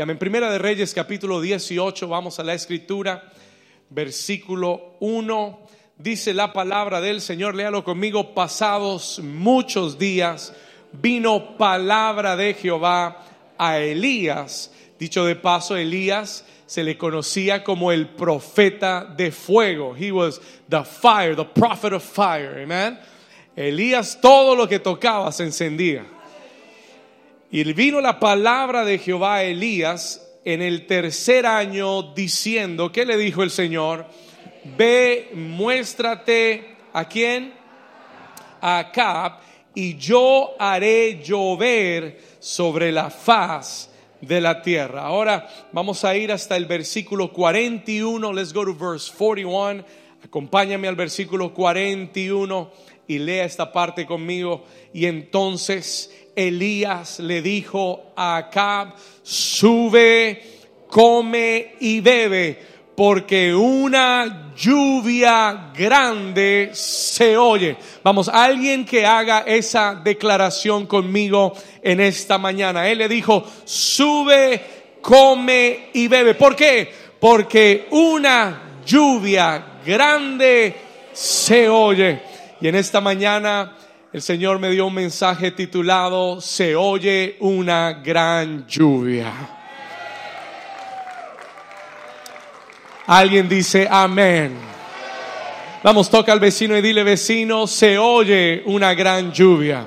Y en Primera de Reyes capítulo 18 vamos a la escritura, versículo 1. Dice la palabra del Señor, léalo conmigo, pasados muchos días vino palabra de Jehová a Elías. Dicho de paso, Elías se le conocía como el profeta de fuego. He was the fire, the prophet of fire. Amen. Elías todo lo que tocaba se encendía. Y vino la palabra de Jehová a Elías en el tercer año diciendo, ¿qué le dijo el Señor? Ve, muéstrate a quién? A Acab, y yo haré llover sobre la faz de la tierra. Ahora vamos a ir hasta el versículo 41. Let's go to verse 41. Acompáñame al versículo 41 y lea esta parte conmigo. Y entonces Elías le dijo a Acab, sube, come y bebe, porque una lluvia grande se oye. Vamos, alguien que haga esa declaración conmigo en esta mañana. Él le dijo, sube, come y bebe. ¿Por qué? Porque una lluvia grande se oye. Y en esta mañana el Señor me dio un mensaje titulado Se oye una gran lluvia. Alguien dice amén. Vamos, toca al vecino y dile vecino, se oye una gran lluvia.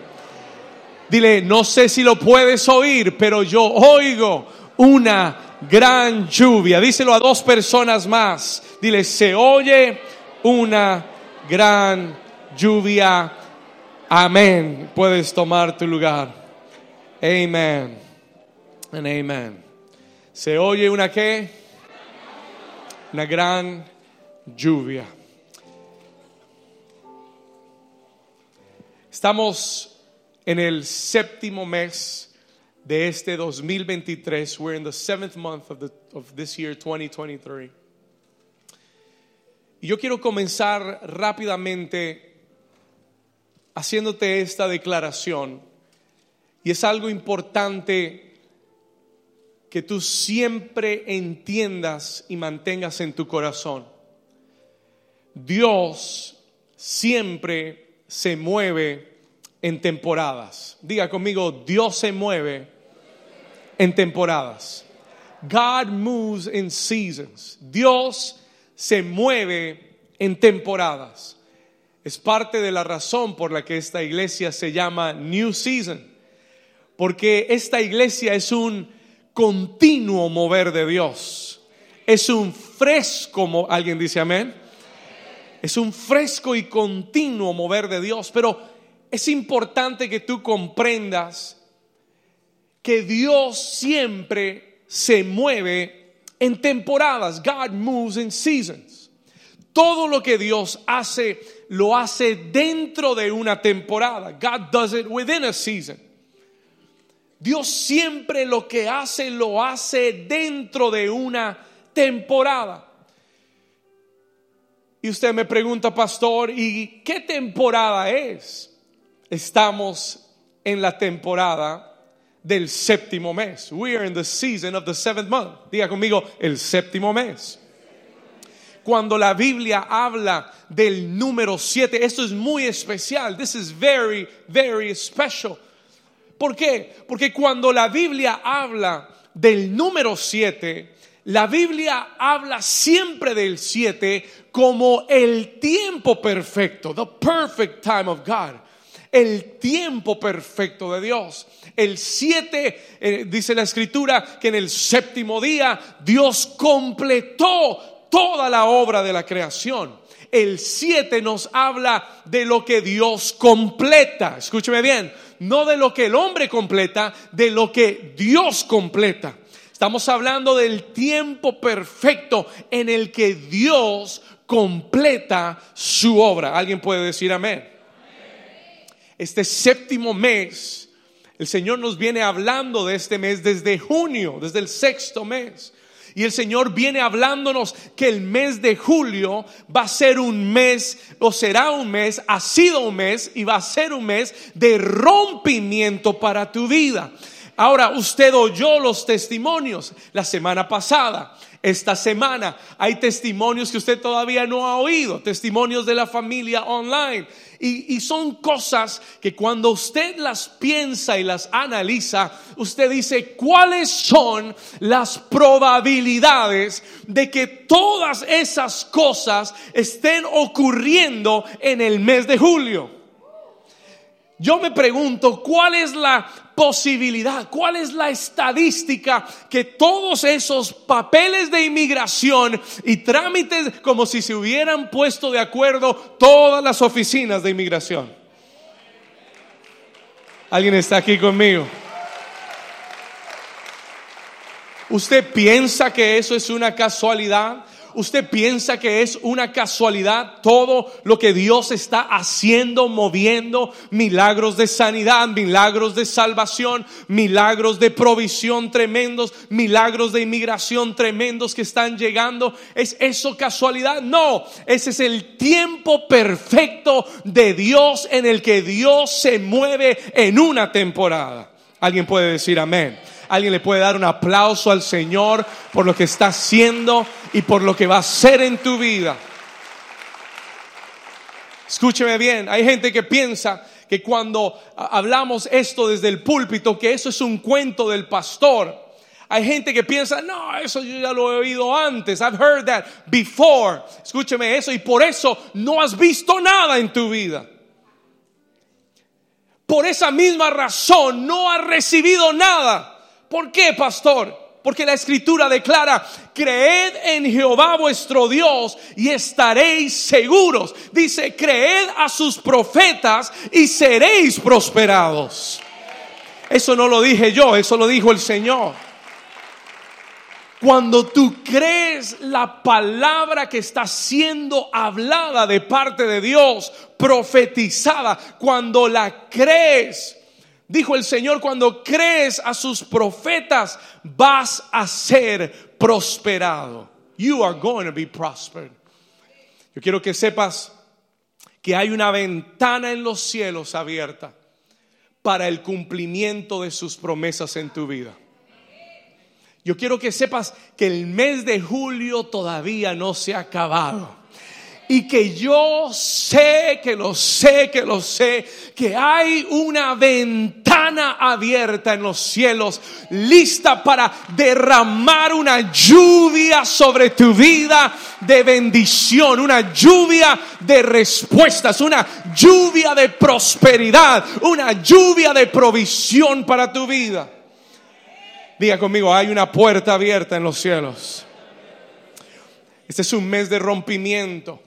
Dile, no sé si lo puedes oír, pero yo oigo una gran lluvia. Díselo a dos personas más. Dile, se oye una gran lluvia. Amén. Puedes tomar tu lugar. Amén. And amen. ¿Se oye una qué? Una gran lluvia. Estamos en el séptimo mes de este 2023. We're in the seventh month of, the, of this year 2023. Y yo quiero comenzar rápidamente haciéndote esta declaración. Y es algo importante que tú siempre entiendas y mantengas en tu corazón. Dios siempre se mueve en temporadas. Diga conmigo, Dios se mueve en temporadas. God moves in seasons. Dios se mueve en temporadas. Es parte de la razón por la que esta iglesia se llama New Season. Porque esta iglesia es un continuo mover de Dios. Es un fresco, alguien dice amén. Es un fresco y continuo mover de Dios. Pero es importante que tú comprendas que Dios siempre se mueve en temporadas. God moves in seasons. Todo lo que Dios hace, lo hace dentro de una temporada. God does it within a season. Dios siempre lo que hace, lo hace dentro de una temporada. Y usted me pregunta, pastor, ¿y qué temporada es? Estamos en la temporada del séptimo mes. We are in the season of the seventh month. Diga conmigo, el séptimo mes cuando la Biblia habla del número 7. Esto es muy especial. This is very, very special. ¿Por qué? Porque cuando la Biblia habla del número 7, la Biblia habla siempre del 7 como el tiempo perfecto, the perfect time of God. El tiempo perfecto de Dios. El 7, eh, dice la escritura, que en el séptimo día Dios completó toda la obra de la creación. El 7 nos habla de lo que Dios completa. Escúcheme bien, no de lo que el hombre completa, de lo que Dios completa. Estamos hablando del tiempo perfecto en el que Dios completa su obra. ¿Alguien puede decir amén? Este séptimo mes, el Señor nos viene hablando de este mes desde junio, desde el sexto mes. Y el Señor viene hablándonos que el mes de julio va a ser un mes, o será un mes, ha sido un mes y va a ser un mes de rompimiento para tu vida. Ahora, usted oyó los testimonios la semana pasada. Esta semana hay testimonios que usted todavía no ha oído, testimonios de la familia online. Y, son cosas que cuando usted las piensa y las analiza, usted dice, ¿cuáles son las probabilidades de que todas esas cosas estén ocurriendo en el mes de julio? Yo me pregunto, ¿cuál es la posibilidad, cuál es la estadística que todos esos papeles de inmigración y trámites como si se hubieran puesto de acuerdo todas las oficinas de inmigración. ¿Alguien está aquí conmigo? ¿Usted piensa que eso es una casualidad? ¿Usted piensa que es una casualidad todo lo que Dios está haciendo, moviendo? Milagros de sanidad, milagros de salvación, milagros de provisión tremendos, milagros de inmigración tremendos que están llegando. ¿Es eso casualidad? No, ese es el tiempo perfecto de Dios en el que Dios se mueve en una temporada. ¿Alguien puede decir amén? Alguien le puede dar un aplauso al Señor por lo que está haciendo y por lo que va a hacer en tu vida. Escúcheme bien, hay gente que piensa que cuando hablamos esto desde el púlpito, que eso es un cuento del pastor. Hay gente que piensa, no, eso yo ya lo he oído antes. I've heard that before. Escúcheme eso y por eso no has visto nada en tu vida. Por esa misma razón no has recibido nada. ¿Por qué, pastor? Porque la escritura declara, creed en Jehová vuestro Dios y estaréis seguros. Dice, creed a sus profetas y seréis prosperados. Eso no lo dije yo, eso lo dijo el Señor. Cuando tú crees la palabra que está siendo hablada de parte de Dios, profetizada, cuando la crees, Dijo el Señor, cuando crees a sus profetas, vas a ser prosperado. You are going to be prospered. Yo quiero que sepas que hay una ventana en los cielos abierta para el cumplimiento de sus promesas en tu vida. Yo quiero que sepas que el mes de julio todavía no se ha acabado y que yo sé, que lo sé, que lo sé, que hay una ventana abierta en los cielos, lista para derramar una lluvia sobre tu vida de bendición, una lluvia de respuestas, una lluvia de prosperidad, una lluvia de provisión para tu vida. Diga conmigo, hay una puerta abierta en los cielos. Este es un mes de rompimiento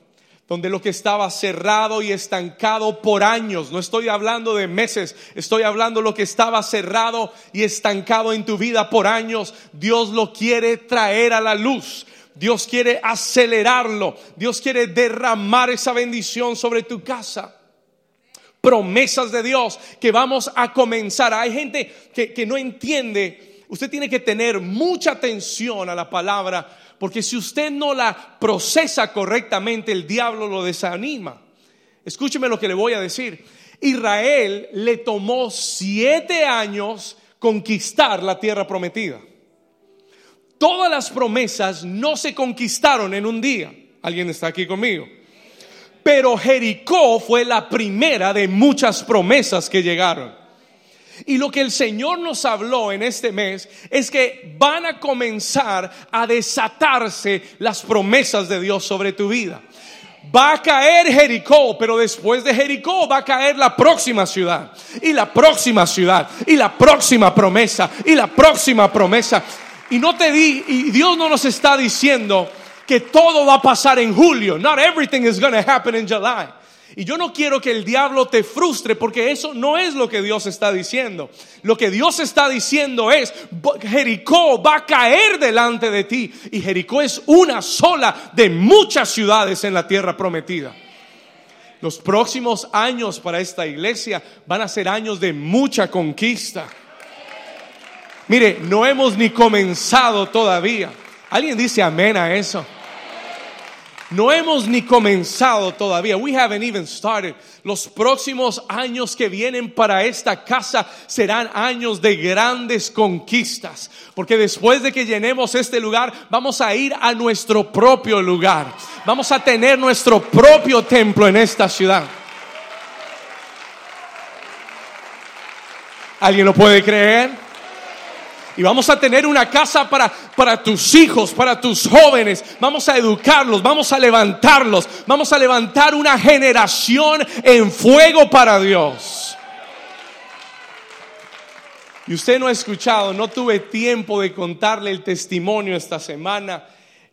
donde lo que estaba cerrado y estancado por años, no estoy hablando de meses, estoy hablando de lo que estaba cerrado y estancado en tu vida por años, Dios lo quiere traer a la luz. Dios quiere acelerarlo, Dios quiere derramar esa bendición sobre tu casa promesas de Dios que vamos a comenzar. Hay gente que, que, no entiende. Usted tiene que tener mucha atención a la palabra porque si usted no la procesa correctamente, el diablo lo desanima. Escúcheme lo que le voy a decir. Israel le tomó siete años conquistar la tierra prometida. Todas las promesas no se conquistaron en un día. ¿Alguien está aquí conmigo? Pero Jericó fue la primera de muchas promesas que llegaron. Y lo que el Señor nos habló en este mes es que van a comenzar a desatarse las promesas de Dios sobre tu vida. Va a caer Jericó, pero después de Jericó va a caer la próxima ciudad, y la próxima ciudad, y la próxima promesa, y la próxima promesa. Y no te di, y Dios no nos está diciendo que todo va a pasar en julio. Not everything is going to happen in July. Y yo no quiero que el diablo te frustre porque eso no es lo que Dios está diciendo. Lo que Dios está diciendo es, Jericó va a caer delante de ti. Y Jericó es una sola de muchas ciudades en la tierra prometida. Los próximos años para esta iglesia van a ser años de mucha conquista. Mire, no hemos ni comenzado todavía. ¿Alguien dice amén a eso? No hemos ni comenzado todavía. We haven't even started. Los próximos años que vienen para esta casa serán años de grandes conquistas. Porque después de que llenemos este lugar, vamos a ir a nuestro propio lugar. Vamos a tener nuestro propio templo en esta ciudad. ¿Alguien lo puede creer? Y vamos a tener una casa para, para tus hijos, para tus jóvenes. Vamos a educarlos, vamos a levantarlos. Vamos a levantar una generación en fuego para Dios. Y usted no ha escuchado, no tuve tiempo de contarle el testimonio esta semana.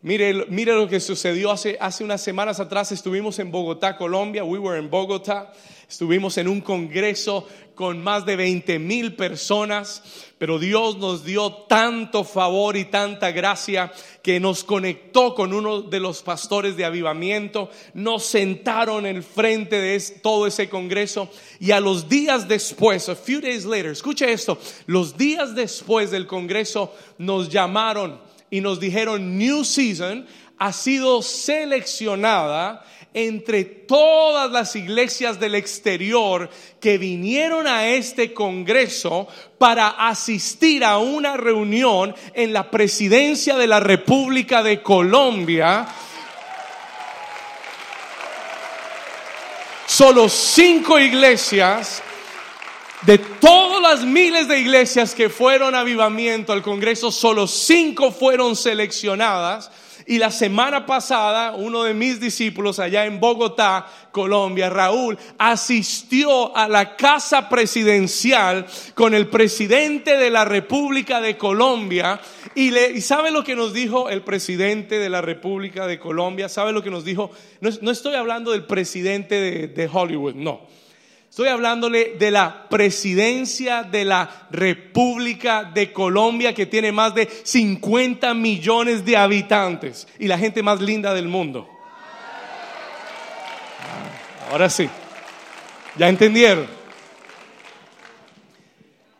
Mire, mire lo que sucedió hace, hace unas semanas atrás. Estuvimos en Bogotá, Colombia. We were in Bogotá. Estuvimos en un congreso con más de 20 mil personas, pero Dios nos dio tanto favor y tanta gracia que nos conectó con uno de los pastores de avivamiento, nos sentaron en frente de todo ese congreso y a los días después, a few days later, escuche esto, los días después del congreso nos llamaron y nos dijeron, New Season ha sido seleccionada entre todas las iglesias del exterior que vinieron a este Congreso para asistir a una reunión en la presidencia de la República de Colombia. Solo cinco iglesias de todas las miles de iglesias que fueron avivamiento al Congreso, solo cinco fueron seleccionadas y la semana pasada, uno de mis discípulos allá en Bogotá, Colombia, Raúl, asistió a la casa presidencial con el presidente de la República de Colombia. Y, sabe lo que nos dijo el presidente de la República de Colombia? ¿Sabe lo que nos dijo? No, estoy hablando del presidente de Hollywood, no. Estoy hablándole de la presidencia de la República de Colombia que tiene más de 50 millones de habitantes y la gente más linda del mundo. Ah, ahora sí, ya entendieron.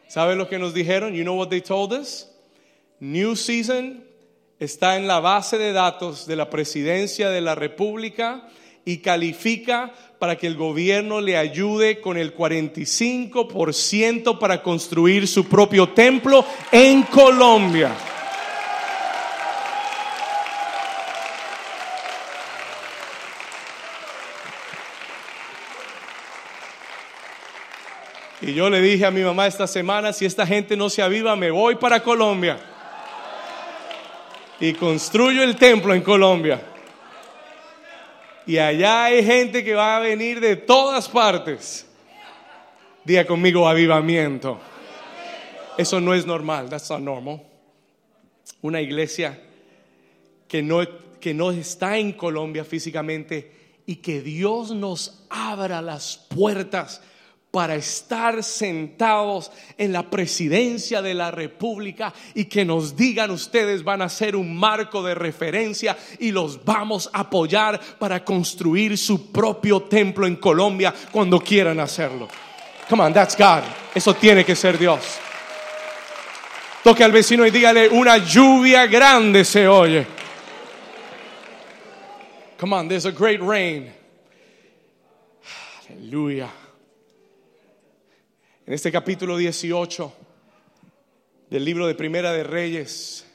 ¿Saben lo que nos dijeron? You know what they told us? New Season está en la base de datos de la presidencia de la República y califica para que el gobierno le ayude con el 45% para construir su propio templo en Colombia. Y yo le dije a mi mamá esta semana, si esta gente no se aviva, me voy para Colombia. Y construyo el templo en Colombia. Y allá hay gente que va a venir de todas partes. Diga conmigo avivamiento. Eso no es normal. That's not normal. Una iglesia que no, que no está en Colombia físicamente y que Dios nos abra las puertas para estar sentados en la presidencia de la República y que nos digan ustedes van a ser un marco de referencia y los vamos a apoyar para construir su propio templo en Colombia cuando quieran hacerlo. Come on, that's God. Eso tiene que ser Dios. Toque al vecino y dígale, una lluvia grande se oye. Come on, there's a great rain. Aleluya. En este capítulo 18 del libro de Primera de Reyes,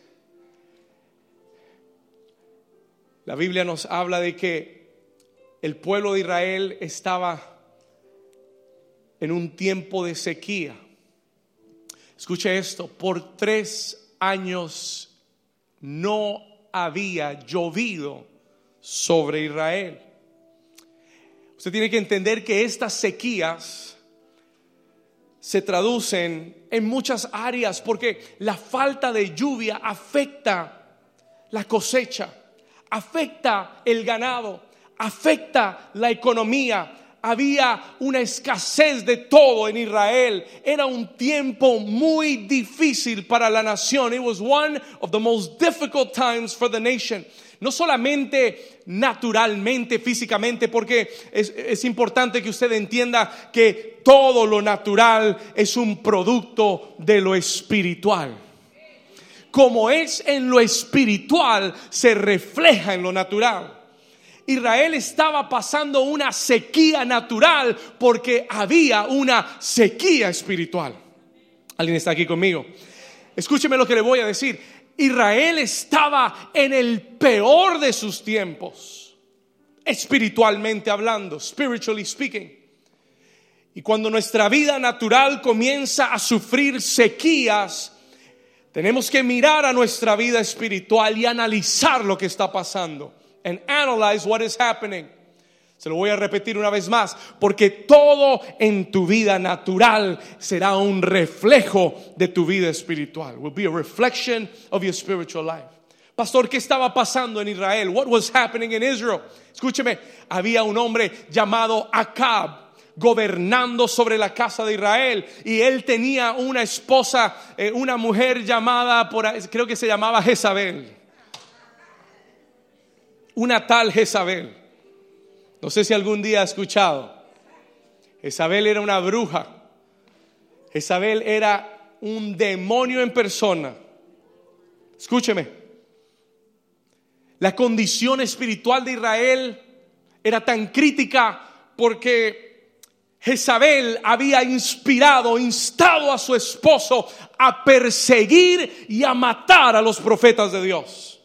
la Biblia nos habla de que el pueblo de Israel estaba en un tiempo de sequía. Escuche esto, por tres años no había llovido sobre Israel. Usted tiene que entender que estas sequías se traducen en muchas áreas porque la falta de lluvia afecta la cosecha, afecta el ganado, afecta la economía. Había una escasez de todo en Israel. Era un tiempo muy difícil para la nación. It was one of the most difficult times for the nation no solamente naturalmente, físicamente, porque es, importante que usted entienda que todo lo natural es un producto de lo espiritual como es en lo espiritual, se refleja en lo natural. Israel estaba pasando una sequía natural porque había una sequía espiritual. ¿Alguien está aquí conmigo? Escúcheme lo que le voy a decir. Israel estaba en el peor de sus tiempos, espiritualmente hablando, spiritually speaking. Y cuando nuestra vida natural comienza a sufrir sequías, tenemos que mirar a nuestra vida espiritual y analizar lo que está pasando. And analyze what is happening. Se lo voy a repetir una vez más, porque todo en tu vida natural será un reflejo de tu vida espiritual. Will be a reflection of your spiritual life. Pastor, ¿qué estaba pasando en Israel? What was happening in Israel? Escúcheme, había un hombre llamado Acab gobernando sobre la casa de Israel y él tenía una esposa, eh, una mujer llamada, por, creo que se llamaba Jezabel. Una tal Jezabel. No sé si algún día ha escuchado. Jezabel era una bruja. Jezabel era un demonio en persona. Escúcheme. La condición espiritual de Israel era tan crítica porque Jezabel había inspirado, instado a su esposo a perseguir y a matar a los profetas de Dios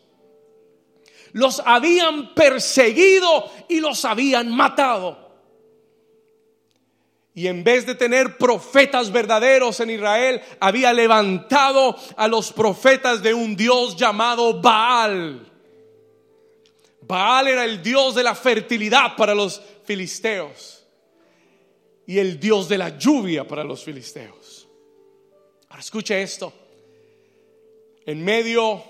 los habían perseguido y los habían matado. Y en vez de tener profetas verdaderos en Israel, había levantado a los profetas de un dios llamado Baal. Baal era el dios de la fertilidad para los filisteos y el dios de la lluvia para los filisteos. Ahora escuche esto. En medio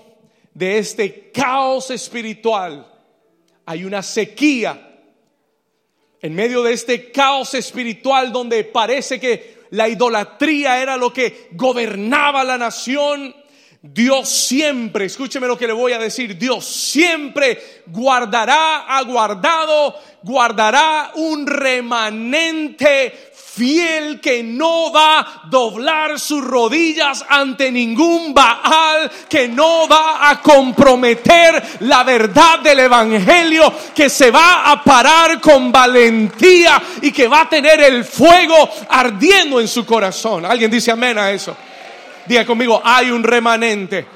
de este caos espiritual hay una sequía. En medio de este caos espiritual donde parece que la idolatría era lo que gobernaba la nación, Dios siempre, escúcheme lo que le voy a decir, Dios siempre guardará, ha guardado, guardará un remanente fiel que no va a doblar sus rodillas ante ningún Baal, que no va a comprometer la verdad del Evangelio, que se va a parar con valentía y que va a tener el fuego ardiendo en su corazón. ¿Alguien dice amén a eso? Diga conmigo, hay un remanente.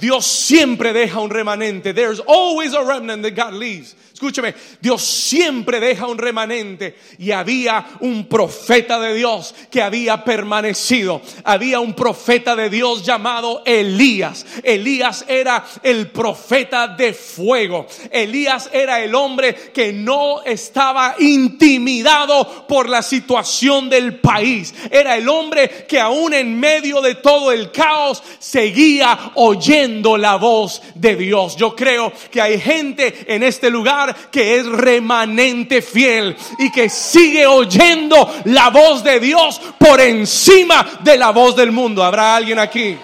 Dios siempre deja un remanente. There's always a remnant that God leaves. Escúcheme, Dios siempre deja un remanente y había un profeta de Dios que había permanecido. Había un profeta de Dios llamado Elías. Elías era el profeta de fuego. Elías era el hombre que no estaba intimidado por la situación del país. Era el hombre que aún en medio de todo el caos seguía oyendo la voz de Dios. Yo creo que hay gente en este lugar que es remanente fiel y que sigue oyendo la voz de Dios por encima de la voz del mundo. ¿Habrá alguien aquí?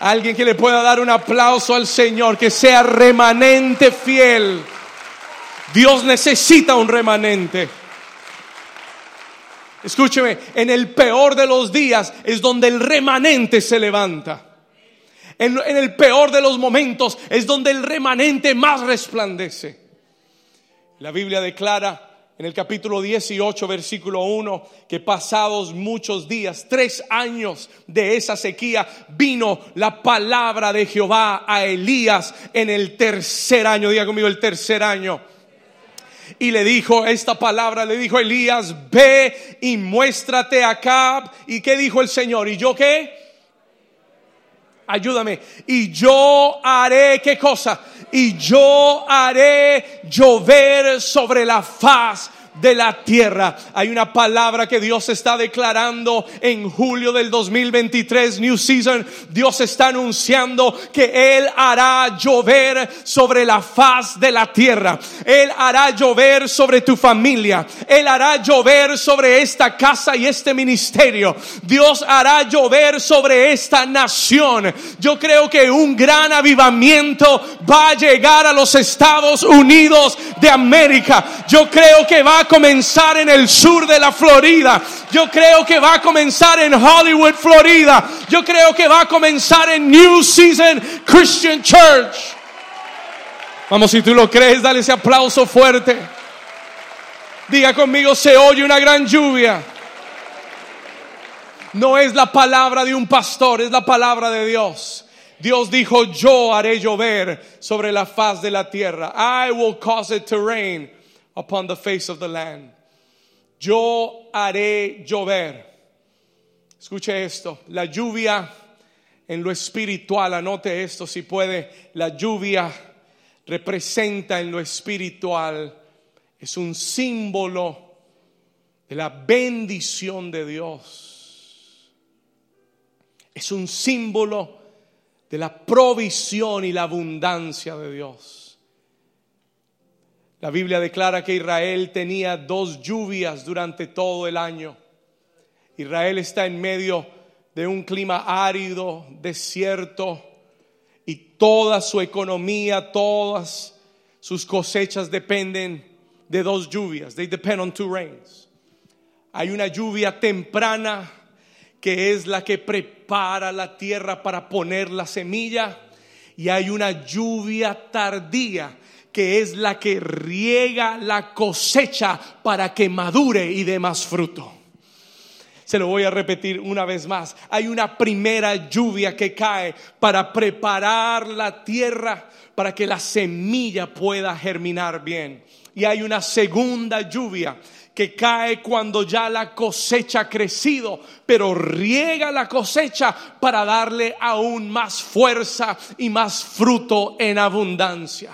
Alguien que le pueda dar un aplauso al Señor, que sea remanente fiel. Dios necesita un remanente. Escúcheme, en el peor de los días es donde el remanente se levanta. En, el peor de los momentos es donde el remanente más resplandece. La Biblia declara en el capítulo 18, versículo 1, que pasados muchos días, tres años de esa sequía, vino la palabra de Jehová a Elías en el tercer año, diga conmigo el tercer año. Y le dijo esta palabra, le dijo Elías, ve y muéstrate acá. ¿Y qué dijo el Señor? ¿Y yo qué? Ayúdame. Y yo haré, ¿qué cosa? Y yo haré llover sobre la faz de la tierra. Hay una palabra que Dios está declarando en julio del 2023, New Season. Dios está anunciando que Él hará llover sobre la faz de la tierra. Él hará llover sobre tu familia. Él hará llover sobre esta casa y este ministerio. Dios hará llover sobre esta nación. Yo creo que un gran avivamiento va a llegar a los Estados Unidos de América. Yo creo que va a comenzar en el sur de la Florida. Yo creo que va a comenzar en Hollywood, Florida. Yo creo que va a comenzar en New Season Christian Church. Vamos, si tú lo crees, dale ese aplauso fuerte. Diga conmigo, se oye una gran lluvia. No es la palabra de un pastor, es la palabra de Dios. Dios dijo, yo haré llover sobre la faz de la tierra. I will cause it to rain upon the face of the land. Yo haré llover. Escuche esto, la lluvia en lo espiritual, anote esto si puede, la lluvia representa en lo espiritual, es un símbolo de la bendición de Dios. Es un símbolo de la provisión y la abundancia de Dios. La Biblia declara que Israel tenía dos lluvias durante todo el año. Israel está en medio de un clima árido, desierto, y toda su economía, todas sus cosechas dependen de dos lluvias. They depend on two rains. Hay una lluvia temprana que es la que prepara la tierra para poner la semilla y hay una lluvia tardía que es la que riega la cosecha para que madure y dé más fruto. Se lo voy a repetir una vez más. Hay una primera lluvia que cae para preparar la tierra para que la semilla pueda germinar bien. Y hay una segunda lluvia que cae cuando ya la cosecha ha crecido, pero riega la cosecha para darle aún más fuerza y más fruto en abundancia.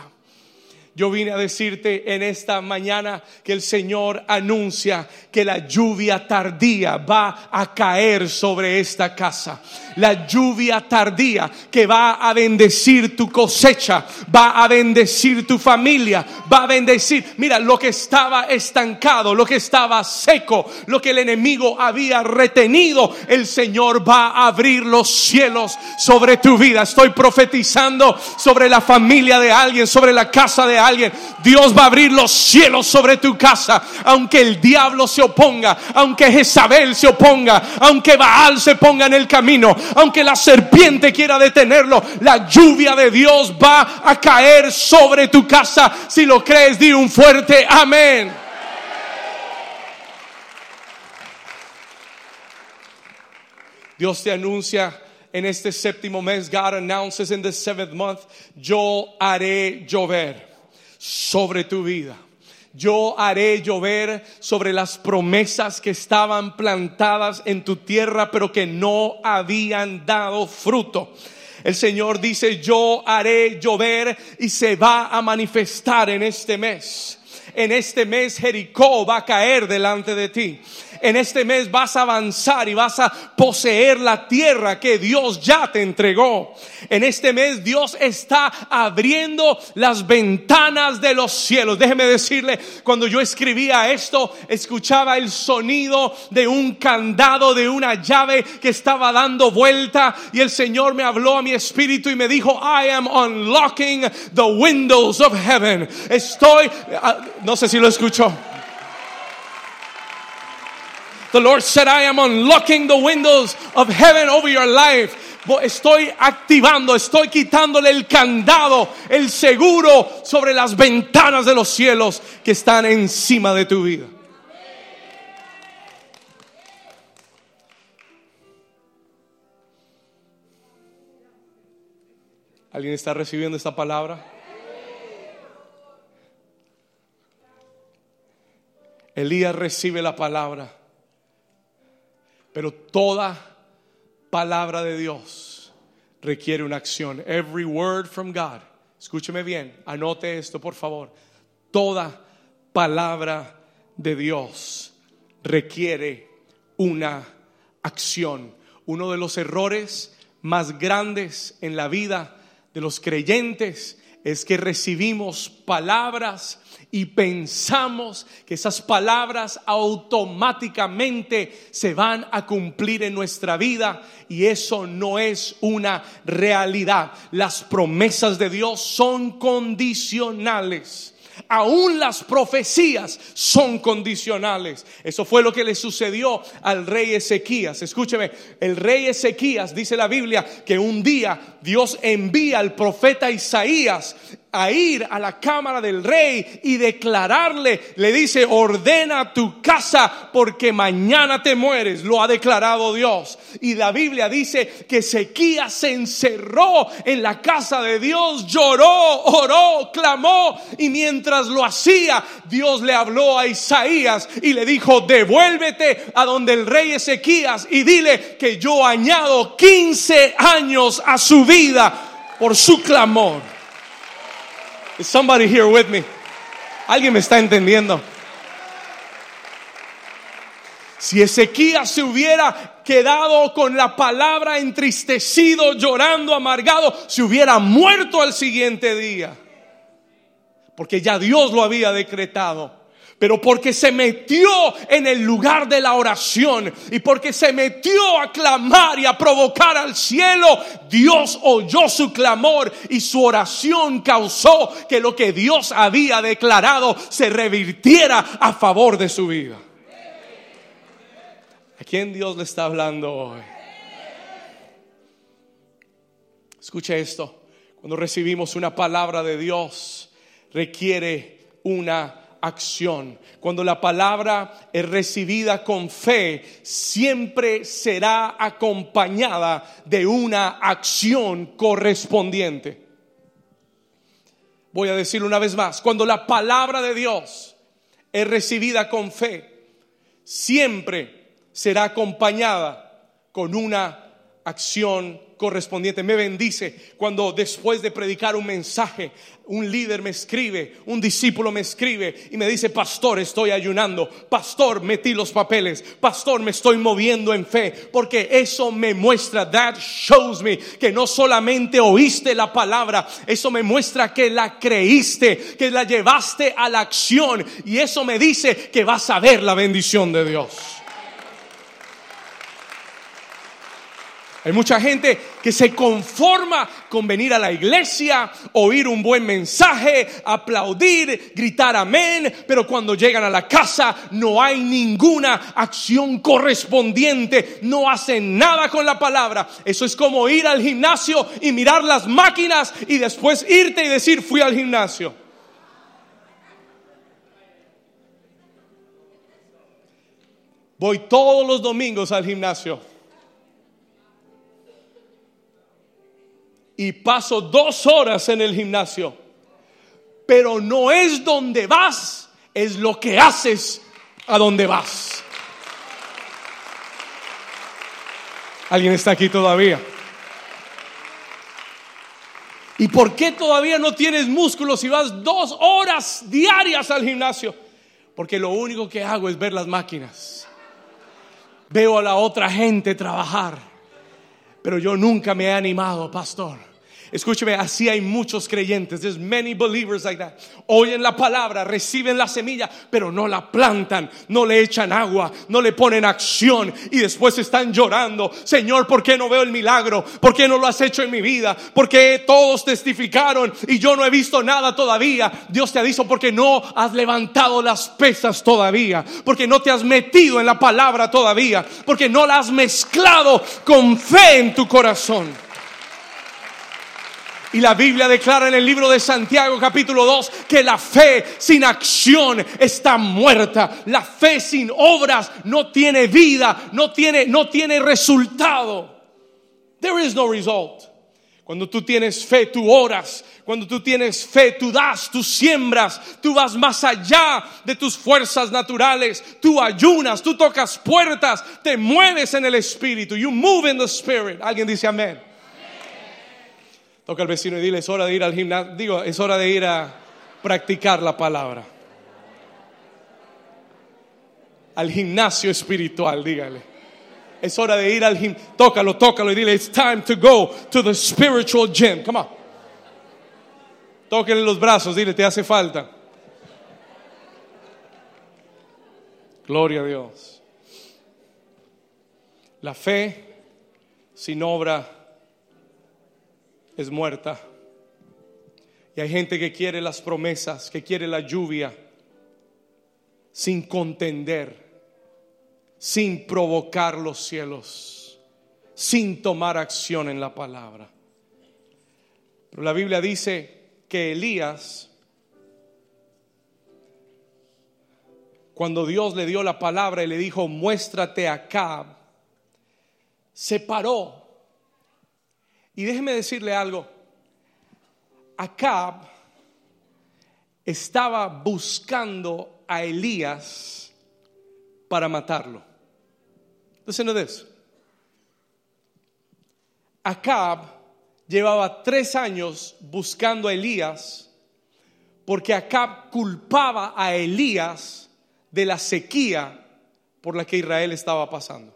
Yo vine a decirte en esta mañana que el Señor anuncia que la lluvia tardía va a caer sobre esta casa. La lluvia tardía que va a bendecir tu cosecha, va a bendecir tu familia, va a bendecir, mira, lo que estaba estancado, lo que estaba seco, lo que el enemigo había retenido, el Señor va a abrir los cielos sobre tu vida. Estoy profetizando sobre la familia de alguien, sobre la casa de alguien. Dios va a abrir los cielos sobre tu casa, aunque el diablo se oponga, aunque Jezabel se oponga, aunque Baal se ponga en el camino, aunque la serpiente quiera detenerlo, la lluvia de Dios va a caer sobre tu casa. Si lo crees, di un fuerte amén. Dios te anuncia en este séptimo mes, God announces in the seventh month, yo haré llover sobre tu vida. Yo haré llover sobre las promesas que estaban plantadas en tu tierra, pero que no habían dado fruto. El Señor dice, yo haré llover y se va a manifestar en este mes. En este mes Jericó va a caer delante de ti en este mes vas a avanzar y vas a poseer la tierra que Dios ya te entregó. En este mes Dios está abriendo las ventanas de los cielos. Déjeme decirle, cuando yo escribía esto, escuchaba el sonido de un candado, de una llave que estaba dando vuelta y el Señor me habló a mi espíritu y me dijo, I am unlocking the windows of heaven. Estoy, ah, no sé si lo escuchó. The Lord said, I am unlocking the windows of heaven over your life. Estoy activando, estoy quitándole el candado, el seguro sobre las ventanas de los cielos que están encima de tu vida. ¿Alguien está recibiendo esta palabra? Elías recibe la palabra. Pero toda palabra de Dios requiere una acción. Every word from God. Escúcheme bien, anote esto por favor. Toda palabra de Dios requiere una acción. Uno de los errores más grandes en la vida de los creyentes es que recibimos palabras y pensamos que esas palabras automáticamente se van a cumplir en nuestra vida y eso no es una realidad. Las promesas de Dios son condicionales. Aún las profecías son condicionales. Eso fue lo que le sucedió al rey Ezequías. Escúcheme, el rey Ezequías dice la Biblia que un día Dios envía al profeta Isaías a ir a la cámara del rey y declararle, le dice, ordena tu casa porque mañana te mueres, lo ha declarado Dios. Y la Biblia dice que Ezequías se encerró en la casa de Dios, lloró, oró, clamó y mientras lo hacía, Dios le habló a Isaías y le dijo, devuélvete a donde el rey Ezequías y dile que yo añado 15 años a su vida por su clamor. Is somebody here with me? ¿Alguien me está entendiendo? Si Ezequías se hubiera quedado con la palabra entristecido, llorando, amargado, se hubiera muerto al siguiente día. Porque ya Dios lo había decretado pero porque se metió en el lugar de la oración y porque se metió a clamar y a provocar al cielo, Dios oyó su clamor y su oración causó que lo que Dios había declarado se revirtiera a favor de su vida. ¿A quién Dios le está hablando hoy? Escucha esto, cuando recibimos una palabra de Dios requiere una acción. Cuando la palabra es recibida con fe, siempre será acompañada de una acción correspondiente. Voy a decirlo una vez más, cuando la palabra de Dios es recibida con fe, siempre será acompañada con una acción correspondiente. Me bendice cuando después de predicar un mensaje, un líder me escribe, un discípulo me escribe y me dice, pastor, estoy ayunando, pastor, metí los papeles, pastor, me estoy moviendo en fe, porque eso me muestra, that shows me que no solamente oíste la palabra, eso me muestra que la creíste, que la llevaste a la acción y eso me dice que vas a ver la bendición de Dios. Hay mucha gente que se conforma con venir a la iglesia, oír un buen mensaje, aplaudir, gritar amén, pero cuando llegan a la casa no hay ninguna acción correspondiente, no hacen nada con la palabra. Eso es como ir al gimnasio y mirar las máquinas y después irte y decir fui al gimnasio. Voy todos los domingos al gimnasio y paso dos horas en el gimnasio. Pero no es donde vas, es lo que haces a donde vas. ¿Alguien está aquí todavía? ¿Y por qué todavía no tienes músculos si vas dos horas diarias al gimnasio? Porque lo único que hago es ver las máquinas. Veo a la otra gente trabajar pero yo nunca me he animado, pastor. Escúcheme, así hay muchos creyentes. There's many believers like that. Oyen la palabra, reciben la semilla, pero no la plantan, no le echan agua, no le ponen acción y después están llorando. Señor, ¿por qué no veo el milagro? ¿Por qué no lo has hecho en mi vida? ¿Por qué todos testificaron y yo no he visto nada todavía? Dios te ha dicho porque no has levantado las pesas todavía, porque no te has metido en la palabra todavía, porque no la has mezclado con fe en tu corazón. Y la Biblia declara en el libro de Santiago capítulo 2 que la fe sin acción está muerta. La fe sin obras no tiene vida, no tiene, no tiene resultado. There is no result. Cuando tú tienes fe, tú oras. Cuando tú tienes fe, tú das, tú siembras, tú vas más allá de tus fuerzas naturales. Tú ayunas, tú tocas puertas, te mueves en el espíritu. You move in the spirit. Alguien dice amén. Toca al vecino y dile, es hora de ir al gimnasio, digo, es hora de ir a practicar la palabra. Al gimnasio espiritual, dígale. Es hora de ir al gimnasio, tócalo, tócalo y dile, it's time to go to the spiritual gym. Come on. Tóquenle los brazos, dile, te hace falta. Gloria a Dios. La fe sin obra es muerta. Y hay gente que quiere las promesas, que quiere la lluvia, sin contender, sin provocar los cielos, sin tomar acción en la palabra. Pero la Biblia dice que Elías, cuando Dios le dio la palabra y le dijo, muéstrate acá, se paró. Y déjeme decirle algo, Acab estaba buscando a Elías para matarlo. Listen to this. Acab llevaba tres años buscando a Elías porque Acab culpaba a Elías de la sequía por la que Israel estaba pasando.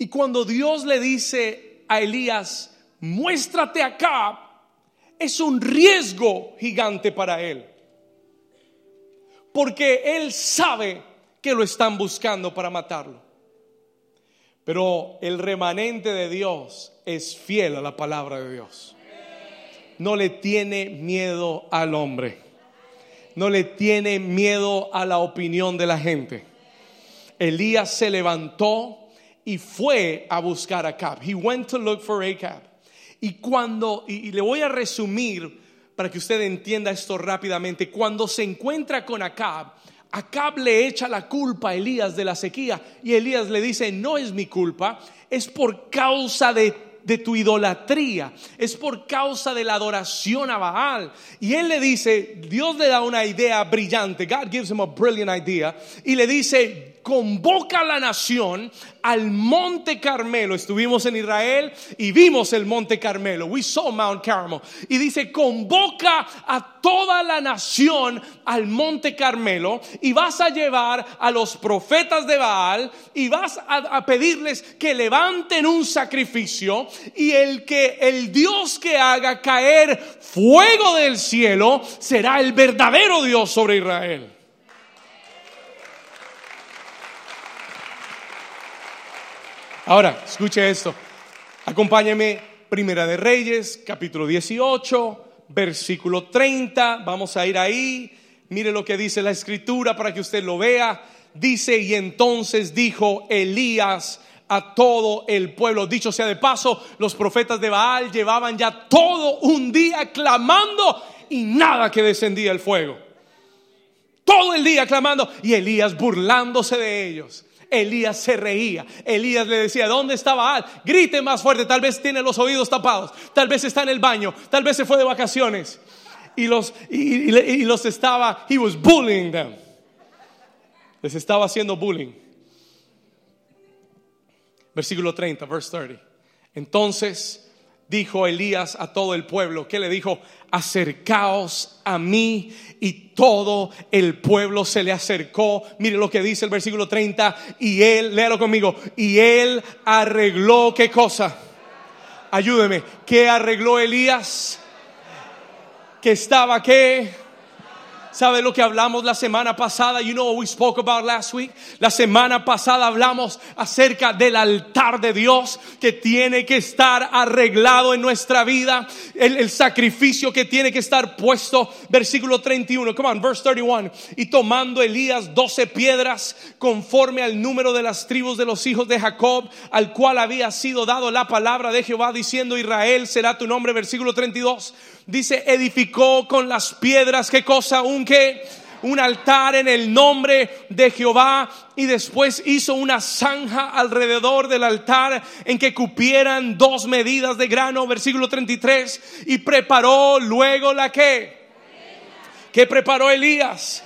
Y cuando Dios le dice a Elías, muéstrate acá, es un riesgo gigante para él. Porque él sabe que lo están buscando para matarlo. Pero el remanente de Dios es fiel a la palabra de Dios. No le tiene miedo al hombre. No le tiene miedo a la opinión de la gente. Elías se levantó y fue a buscar a Acab. He went to look for Acab. Y cuando, y, le voy a resumir para que usted entienda esto rápidamente, cuando se encuentra con Acab, Acab le echa la culpa a Elías de la sequía y Elías le dice, no es mi culpa, es por causa de de tu idolatría, es por causa de la adoración a Baal. Y él le dice, Dios le da una idea brillante, God gives him a brilliant idea, y le dice, convoca a la nación al monte Carmelo. Estuvimos en Israel y vimos el monte Carmelo. We saw Mount Carmel. Y dice, convoca a toda la nación al monte Carmelo y vas a llevar a los profetas de Baal y vas a, a pedirles que levanten un sacrificio y el que el Dios que haga caer fuego del cielo será el verdadero Dios sobre Israel. Ahora, escuche esto. Acompáñeme, Primera de Reyes, capítulo 18, versículo 30. Vamos a ir ahí. Mire lo que dice la escritura para que usted lo vea. Dice, y entonces dijo Elías a todo el pueblo. Dicho sea de paso, los profetas de Baal llevaban ya todo un día clamando y nada que descendía el fuego. Todo el día clamando y Elías burlándose de ellos. Elías se reía. Elías le decía, ¿dónde está Baal? Grite más fuerte, tal vez tiene los oídos tapados, tal vez está en el baño, tal vez se fue de vacaciones. Y los, y, los estaba, he was bullying them. Les estaba haciendo bullying. Versículo 30, verse 30. Entonces dijo Elías a todo el pueblo, que le dijo, acercaos a mí y todo el pueblo se le acercó. Mire lo que dice el versículo 30 y él, léalo conmigo, y él arregló qué cosa. Ayúdeme, ¿qué arregló Elías? Que estaba qué? ¿Sabe lo que hablamos la semana pasada? You know what we spoke about last week? La semana pasada hablamos acerca del altar de Dios que tiene que estar arreglado en nuestra vida. El, el sacrificio que tiene que estar puesto. Versículo 31. Come on, verse 31. Y tomando Elías doce piedras conforme al número de las tribus de los hijos de Jacob, al cual había sido dado la palabra de Jehová diciendo Israel será tu nombre. Versículo 32 dice, edificó con las piedras, ¿qué cosa? Un un altar en el nombre de Jehová y después hizo una zanja alrededor del altar en que cupieran dos medidas de grano, versículo 33, y preparó luego la que, que preparó Elías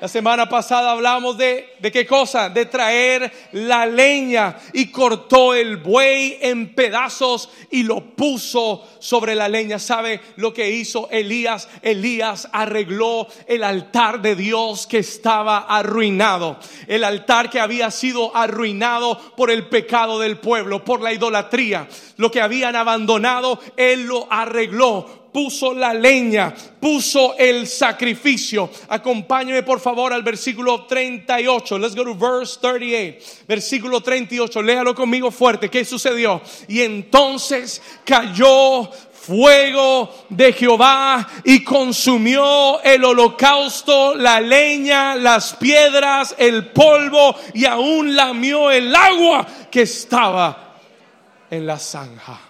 la semana pasada hablamos de, de qué cosa, de traer la leña y cortó el buey en pedazos y lo puso sobre la leña. ¿Sabe lo que hizo Elías? Elías arregló el altar de Dios que estaba arruinado. El altar que había sido arruinado por el pecado del pueblo, por la idolatría. Lo que habían abandonado, Él lo arregló puso la leña, puso el sacrificio. Acompáñeme por favor al versículo 38. Let's go to verse 38. Versículo 38. Léalo conmigo fuerte. ¿Qué sucedió? Y entonces cayó fuego de Jehová y consumió el holocausto, la leña, las piedras, el polvo y aún lamió el agua que estaba en la zanja.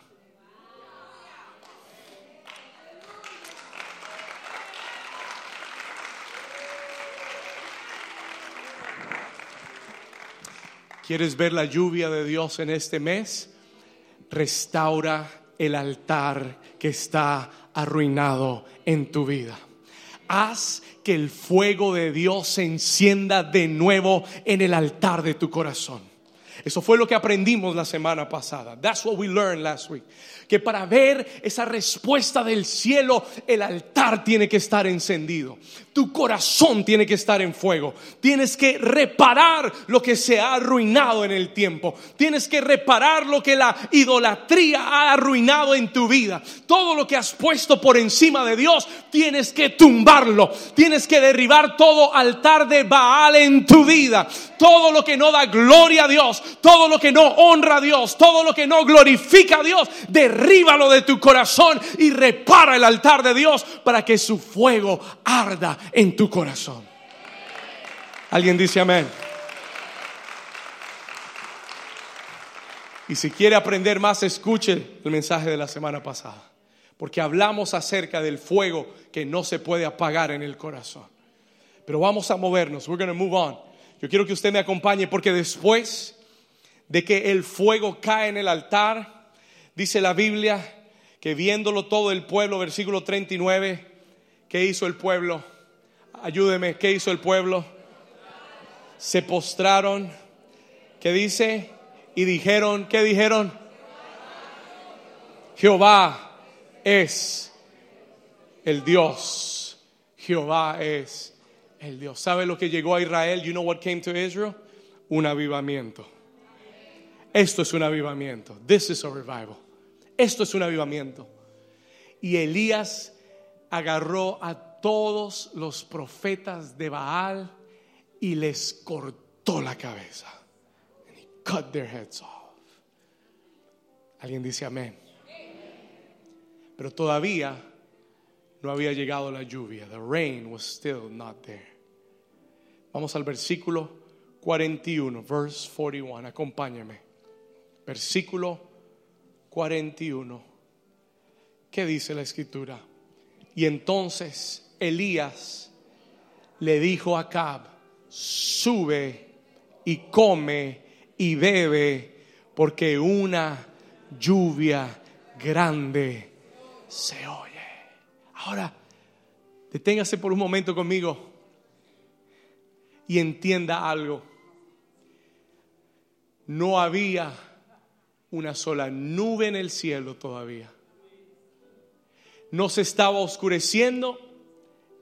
¿Quieres ver la lluvia de Dios en este mes? Restaura el altar que está arruinado en tu vida. Haz que el fuego de Dios se encienda de nuevo en el altar de tu corazón. Eso fue lo que aprendimos la semana pasada. That's what we learned last week. Que para ver esa respuesta del cielo, el altar tiene que estar encendido. Tu corazón tiene que estar en fuego. Tienes que reparar lo que se ha arruinado en el tiempo. Tienes que reparar lo que la idolatría ha arruinado en tu vida. Todo lo que has puesto por encima de Dios, tienes que tumbarlo. Tienes que derribar todo altar de Baal en tu vida. Todo lo que no da gloria a Dios, todo lo que no honra a Dios, todo lo que no glorifica a Dios, derríbalo de tu corazón y repara el altar de Dios para que su fuego arda en tu corazón. Alguien dice amén. Y si quiere aprender más, escuche el mensaje de la semana pasada. Porque hablamos acerca del fuego que no se puede apagar en el corazón. Pero vamos a movernos. We're going to move on. Yo quiero que usted me acompañe porque después de que el fuego cae en el altar, dice la Biblia que viéndolo todo el pueblo, versículo 39, ¿qué hizo el pueblo? Ayúdeme, ¿qué hizo el pueblo? Se postraron, ¿qué dice? Y dijeron, ¿qué dijeron? Jehová es el Dios. Jehová es el Dios. ¿Sabe lo que llegó a Israel? You know what came to Israel? Un avivamiento. Esto es un avivamiento. This is a revival. Esto es un avivamiento. Y Elías agarró a todos los profetas de Baal y les cortó la cabeza. And he cut their heads off. Alguien dice amén. Pero todavía no había llegado la lluvia. The rain was still not there. Vamos al versículo 41, verse 41. Acompáñame. Versículo 41. ¿Qué dice la escritura? Y entonces Elías le dijo a Acab, sube y come y bebe, porque una lluvia grande se oye. Ahora, deténgase por un momento conmigo y entienda algo. No había una sola nube en el cielo todavía. No se estaba oscureciendo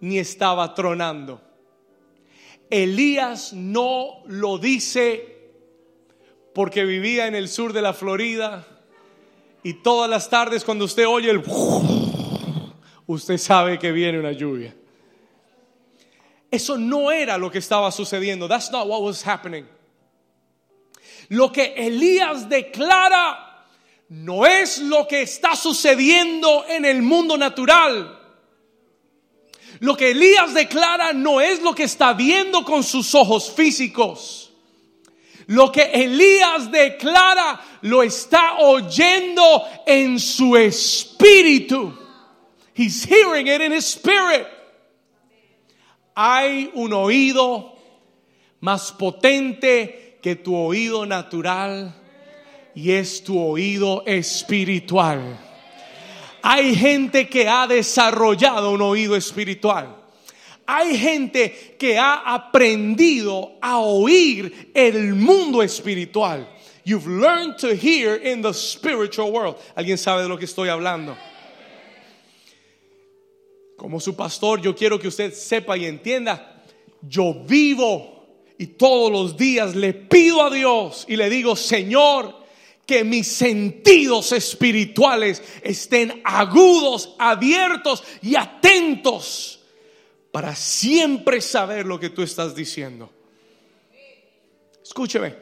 ni estaba tronando. Elías no lo dice porque vivía en el sur de la Florida y todas las tardes cuando usted oye el usted sabe que viene una lluvia. Eso no era lo que estaba sucediendo. That's not what was happening. Lo que Elías declara no es lo que está sucediendo en el mundo natural. Lo que Elías declara no es lo que está viendo con sus ojos físicos. Lo que Elías declara lo está oyendo en su espíritu. He's hearing it in his spirit. Hay un oído más potente que tu oído natural y es tu oído espiritual. Hay gente que ha desarrollado un oído espiritual. Hay gente que ha aprendido a oír el mundo espiritual. You've learned to hear in the spiritual world. ¿Alguien sabe de lo que estoy hablando? Como su pastor, yo quiero que usted sepa y entienda, yo vivo y todos los días le pido a Dios y le digo, Señor, que mis sentidos espirituales estén agudos, abiertos y atentos para siempre saber lo que tú estás diciendo. Escúcheme.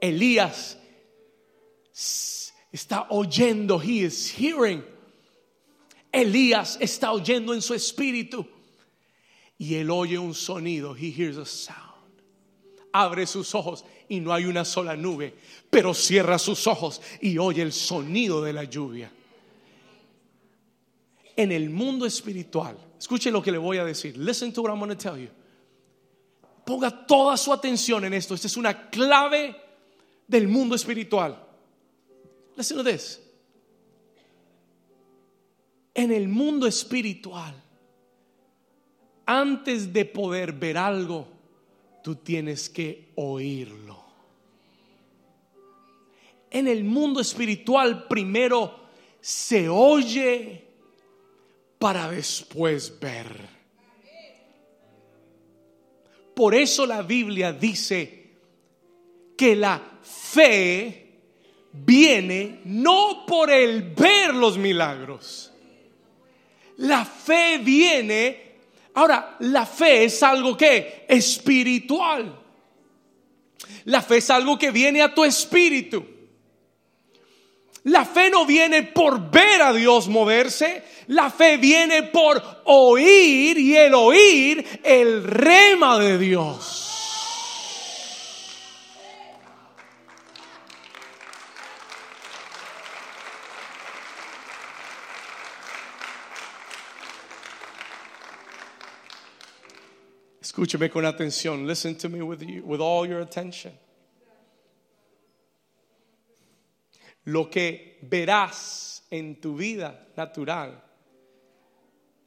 Elías está oyendo, he is hearing. Elías está oyendo en su espíritu y él oye un sonido, he hears a sound. Abre sus ojos y no hay una sola nube, pero cierra sus ojos y oye el sonido de la lluvia. En el mundo espiritual, escuche lo que le voy a decir. Listen to what I'm going to tell you. ponga toda su atención en esto. Esta es una clave del mundo espiritual. Listen to this. En el mundo espiritual, antes de poder ver algo, tú tienes que oírlo. En el mundo espiritual primero se oye para después ver. Por eso la Biblia dice que la fe viene no por el ver los milagros. La fe viene, ahora, la fe es algo que espiritual. La fe es algo que viene a tu espíritu. La fe no viene por ver a Dios moverse, la fe viene por oír y el oír el rema de Dios. Escúcheme con atención. Listen to me with, you, with all your attention. Lo que verás en tu vida natural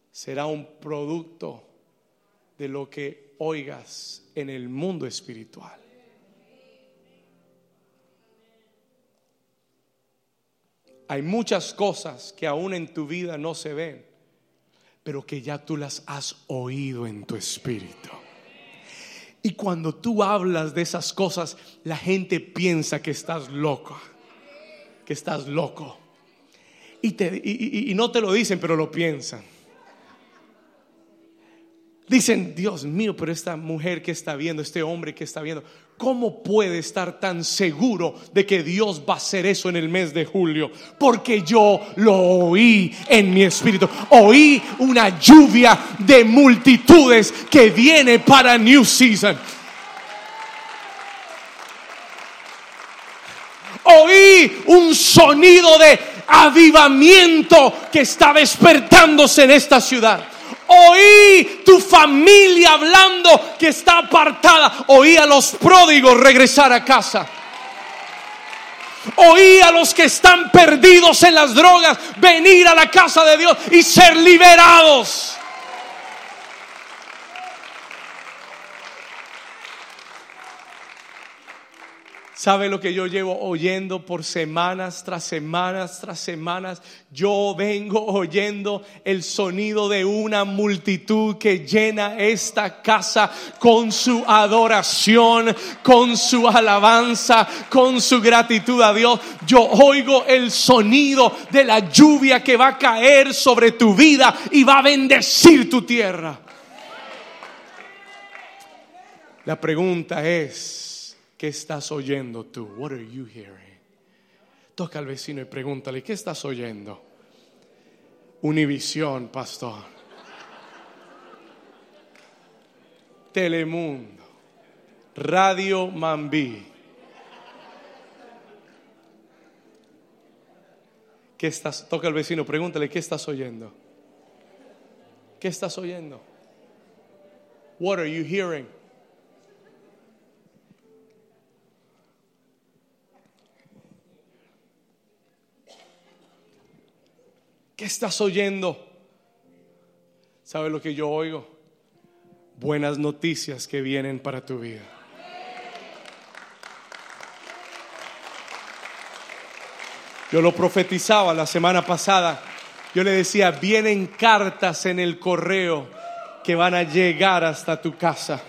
será un producto de lo que oigas en el mundo espiritual. Hay muchas cosas que aún en tu vida no se ven, pero que ya tú las has oído en tu espíritu. Y cuando tú hablas de esas cosas, la gente piensa que estás loco, que estás loco. Y, te, y, y no te lo dicen, pero lo piensan. Dicen, Dios mío, pero esta mujer que está viendo, este hombre que está viendo, ¿cómo puede estar tan seguro de que Dios va a hacer eso en el mes de julio? Porque yo lo oí en mi espíritu. Oí una lluvia de multitudes que viene para New Season. Oí un sonido de avivamiento que está despertándose en esta ciudad. Oí tu familia hablando que está apartada. Oí a los pródigos regresar a casa. Oí a los que están perdidos en las drogas venir a la casa de Dios y ser liberados. ¿Sabe lo que yo llevo oyendo por semanas tras semanas tras semanas? Yo vengo oyendo el sonido de una multitud que llena esta casa con su adoración, con su alabanza, con su gratitud a Dios. Yo oigo el sonido de la lluvia que va a caer sobre tu vida y va a bendecir tu tierra. La pregunta es, ¿Qué estás oyendo tú? What are you hearing? Toca al vecino y pregúntale, ¿qué estás oyendo? Univisión, pastor. Telemundo. Radio Mambí. ¿Qué estás? Toca al vecino, pregúntale, ¿qué estás oyendo? ¿Qué estás oyendo? What are you hearing? ¿Qué estás oyendo? ¿Sabe lo que yo oigo? Buenas noticias que vienen para tu vida. Yo lo profetizaba la semana pasada. Yo le decía, vienen cartas en el correo que van a llegar hasta tu casa.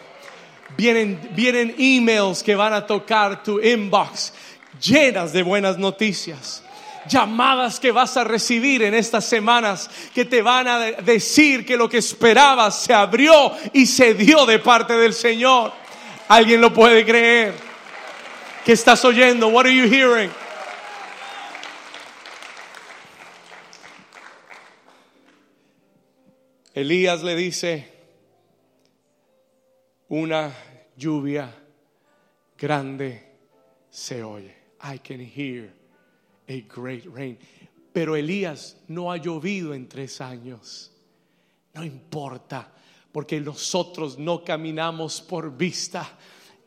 Vienen, vienen emails que van a tocar tu inbox llenas de buenas noticias llamadas que vas a recibir en estas semanas que te van a decir que lo que esperabas se abrió y se dio de parte del Señor. ¿Alguien lo puede creer? ¿Qué estás oyendo? What are you hearing? Elías le dice, una lluvia grande se oye. I can hear a great rain. Pero Elías no ha llovido en tres años. No importa, Porque nosotros no caminamos por vista,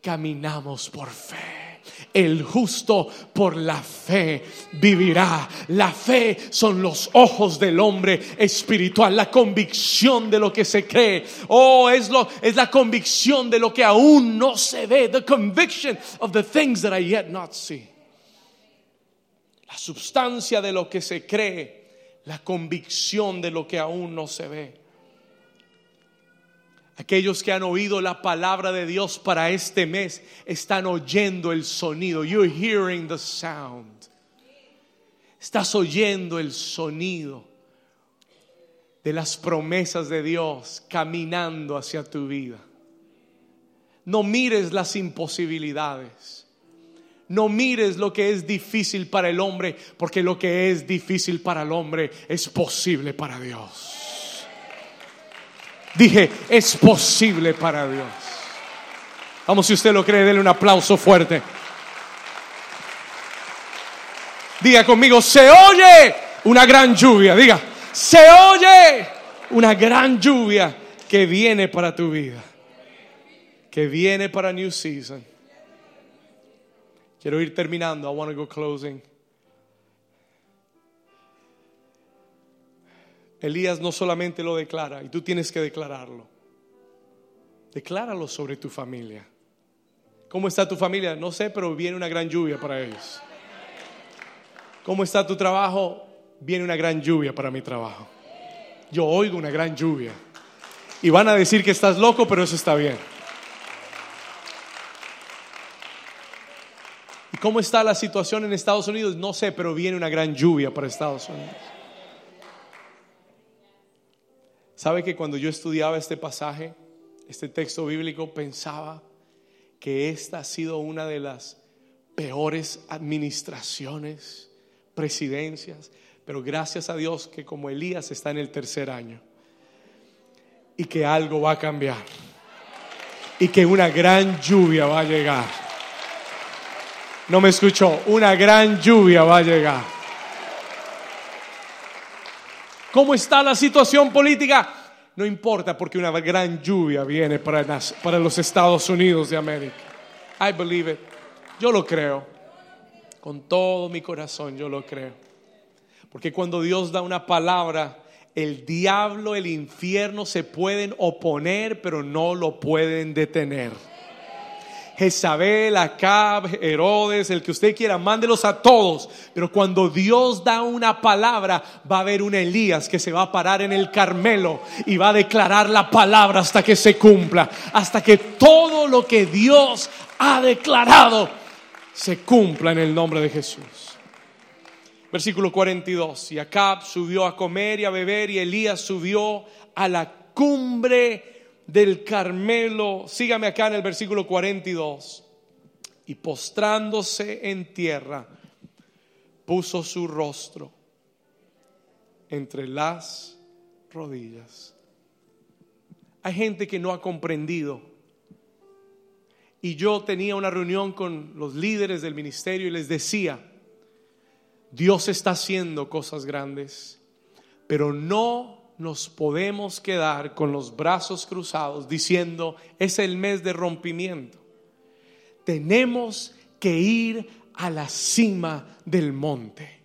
caminamos por fe. El justo por la fe vivirá. La fe son los ojos del hombre espiritual, la convicción de lo que se cree. Oh, es, lo, es la convicción de lo que aún no se ve. The conviction of the things that I yet not see. La sustancia de lo que se cree, la convicción de lo que aún no se ve. Aquellos que han oído la palabra de Dios para este mes están oyendo el sonido. You're hearing the sound. Estás oyendo el sonido de las promesas de Dios caminando hacia tu vida. No mires las imposibilidades. No mires lo que es difícil para el hombre, porque lo que es difícil para el hombre es posible para Dios. Dije, es posible para Dios. Vamos, si usted lo cree, denle un aplauso fuerte. Diga conmigo, se oye una gran lluvia. Diga, se oye una gran lluvia que viene para tu vida. Que viene para New Season. Quiero ir terminando. I want to go closing. Elías no solamente lo declara, y tú tienes que declararlo. Decláralo sobre tu familia. ¿Cómo está tu familia? No sé, pero viene una gran lluvia para ellos. ¿Cómo está tu trabajo? Viene una gran lluvia para mi trabajo. Yo oigo una gran lluvia. Y van a decir que estás loco, pero eso está bien. Cómo está la situación en Estados Unidos? No sé, pero viene una gran lluvia para Estados Unidos. ¿Sabe que cuando yo estudiaba este pasaje, este texto bíblico, pensaba que esta ha sido una de las peores administraciones, presidencias, pero gracias a Dios que como Elías está en el tercer año y que algo va a cambiar y que una gran lluvia va a llegar. No me escuchó, una gran lluvia va a llegar. ¿Cómo está la situación política? No importa porque una gran lluvia viene para, para los Estados Unidos de América. I believe it. Yo lo creo. Con todo mi corazón yo lo creo. Porque cuando Dios da una palabra, el diablo, el infierno se pueden oponer, pero no lo pueden detener. Jezabel, Acab, Herodes, el que usted quiera, mándelos a todos. Pero cuando Dios da una palabra, va a haber un Elías que se va a parar en el Carmelo y va a declarar la palabra hasta que se cumpla, hasta que todo lo que Dios ha declarado se cumpla en el nombre de Jesús. Versículo 42. Y Acab subió a comer y a beber y Elías subió a la cumbre del Carmelo, sígame acá en el versículo 42, y postrándose en tierra, puso su rostro entre las rodillas. Hay gente que no ha comprendido. Y yo tenía una reunión con los líderes del ministerio y les decía, Dios está haciendo cosas grandes, pero no nos podemos quedar con los brazos cruzados diciendo es el mes de rompimiento. Tenemos que ir a la cima del monte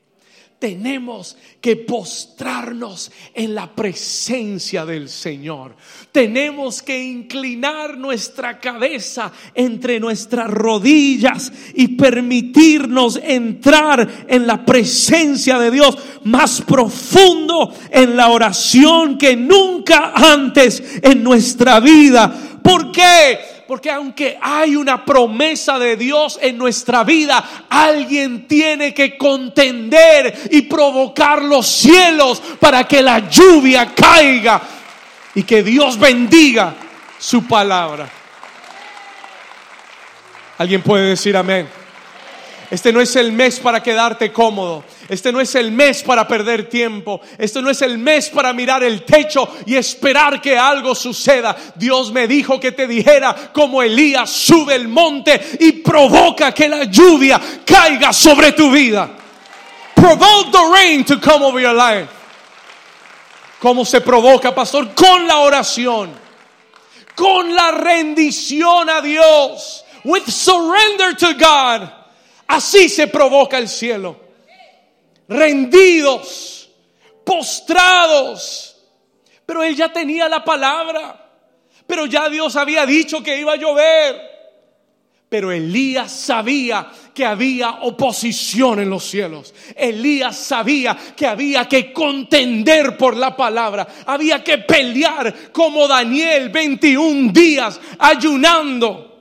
tenemos que postrarnos en la presencia del Señor. Tenemos que inclinar nuestra cabeza entre nuestras rodillas y permitirnos entrar en la presencia de Dios más profundo en la oración que nunca antes en nuestra vida. ¿Por qué? Porque aunque hay una promesa de Dios en nuestra vida, alguien tiene que contender y provocar los cielos para que la lluvia caiga y que Dios bendiga su palabra. ¿Alguien puede decir amén? Este no es el mes para quedarte cómodo. Este no es el mes para perder tiempo. Este no es el mes para mirar el techo y esperar que algo suceda. Dios me dijo que te dijera como Elías sube el monte y provoca que la lluvia caiga sobre tu vida. Provoke the rain to come over your life. ¿Cómo se provoca, pastor? Con la oración. con la rendición a Dios, with surrender to God, así se provoca el cielo. Rendidos, postrados. Pero él ya tenía la palabra. Pero ya Dios había dicho que iba a llover. Pero Elías sabía que había oposición en los cielos. Elías sabía que había que contender por la palabra. Había que pelear como Daniel 21 días ayunando.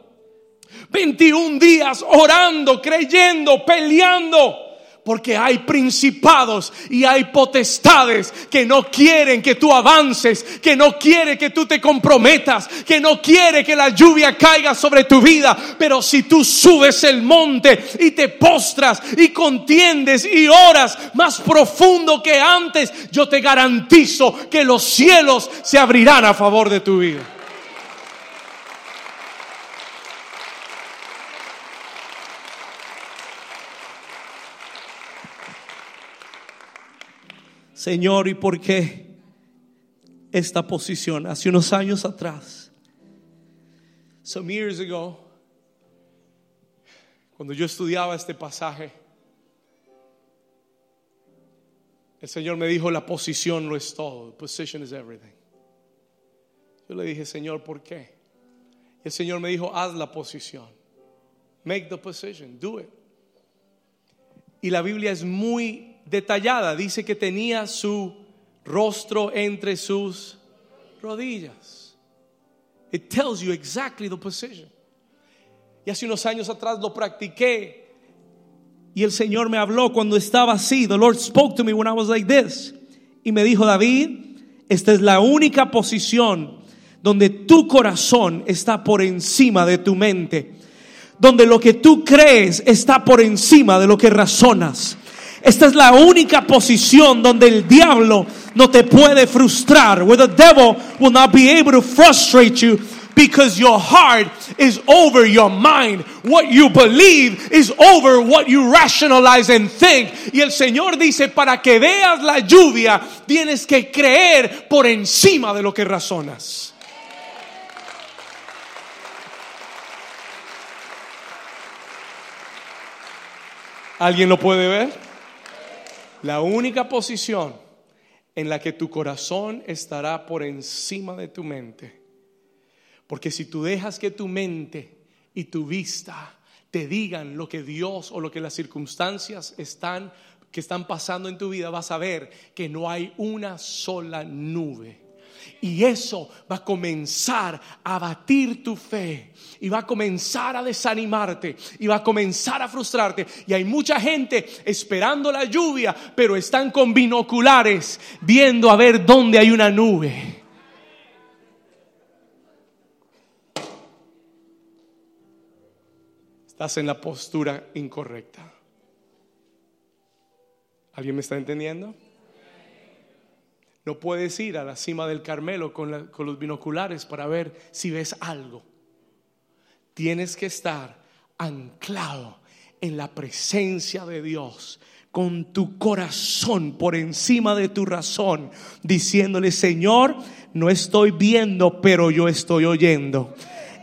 21 días orando, creyendo, peleando porque hay principados y hay potestades que no quieren que tú avances, que no quiere que tú te comprometas, que no quiere que la lluvia caiga sobre tu vida. Pero si tú subes el monte y te postras y contiendes y oras más profundo que antes, yo te garantizo que los cielos se abrirán a favor de tu vida. Señor, ¿y por qué esta posición? Hace unos años atrás, some years ago, cuando yo estudiaba este pasaje, el Señor me dijo, la posición lo es todo, position is everything. Yo le dije, Señor, ¿por qué? Y el Señor me dijo, haz la posición. Make the position, do it. Y la Biblia es muy detallada. Dice que tenía su rostro entre sus rodillas. It tells you exactly the position. Y hace unos años atrás lo practiqué. Y el Señor me habló cuando estaba así. The Lord spoke to me when I was like this. Y me dijo, David, esta es la única posición donde tu corazón está por encima de tu mente. Donde lo que tú crees está por encima de lo que razonas esta es la única posición donde el diablo no te puede frustrar. Where the devil will not be able to frustrate you because your heart is over your mind. What you believe is over what you rationalize and think. Y el Señor dice, para que veas la lluvia, tienes que creer por encima de lo que razonas. ¿Alguien lo puede ver? La única posición en la que tu corazón estará por encima de tu mente. Porque si tú dejas que tu mente y tu vista te digan lo que Dios o lo que las circunstancias están que están pasando en tu vida, vas a ver que no hay una sola nube y eso va a comenzar a batir tu fe. Y va a comenzar a desanimarte. Y va a comenzar a frustrarte. Y hay mucha gente esperando la lluvia, pero están con binoculares viendo a ver dónde hay una nube. Estás en la postura incorrecta. ¿Alguien me está entendiendo? No puedes ir a la cima del Carmelo con, con, los binoculares para ver si ves algo. Tienes que estar anclado en la presencia de Dios, con tu corazón por encima de tu razón, diciéndole, Señor, no estoy viendo, pero yo estoy oyendo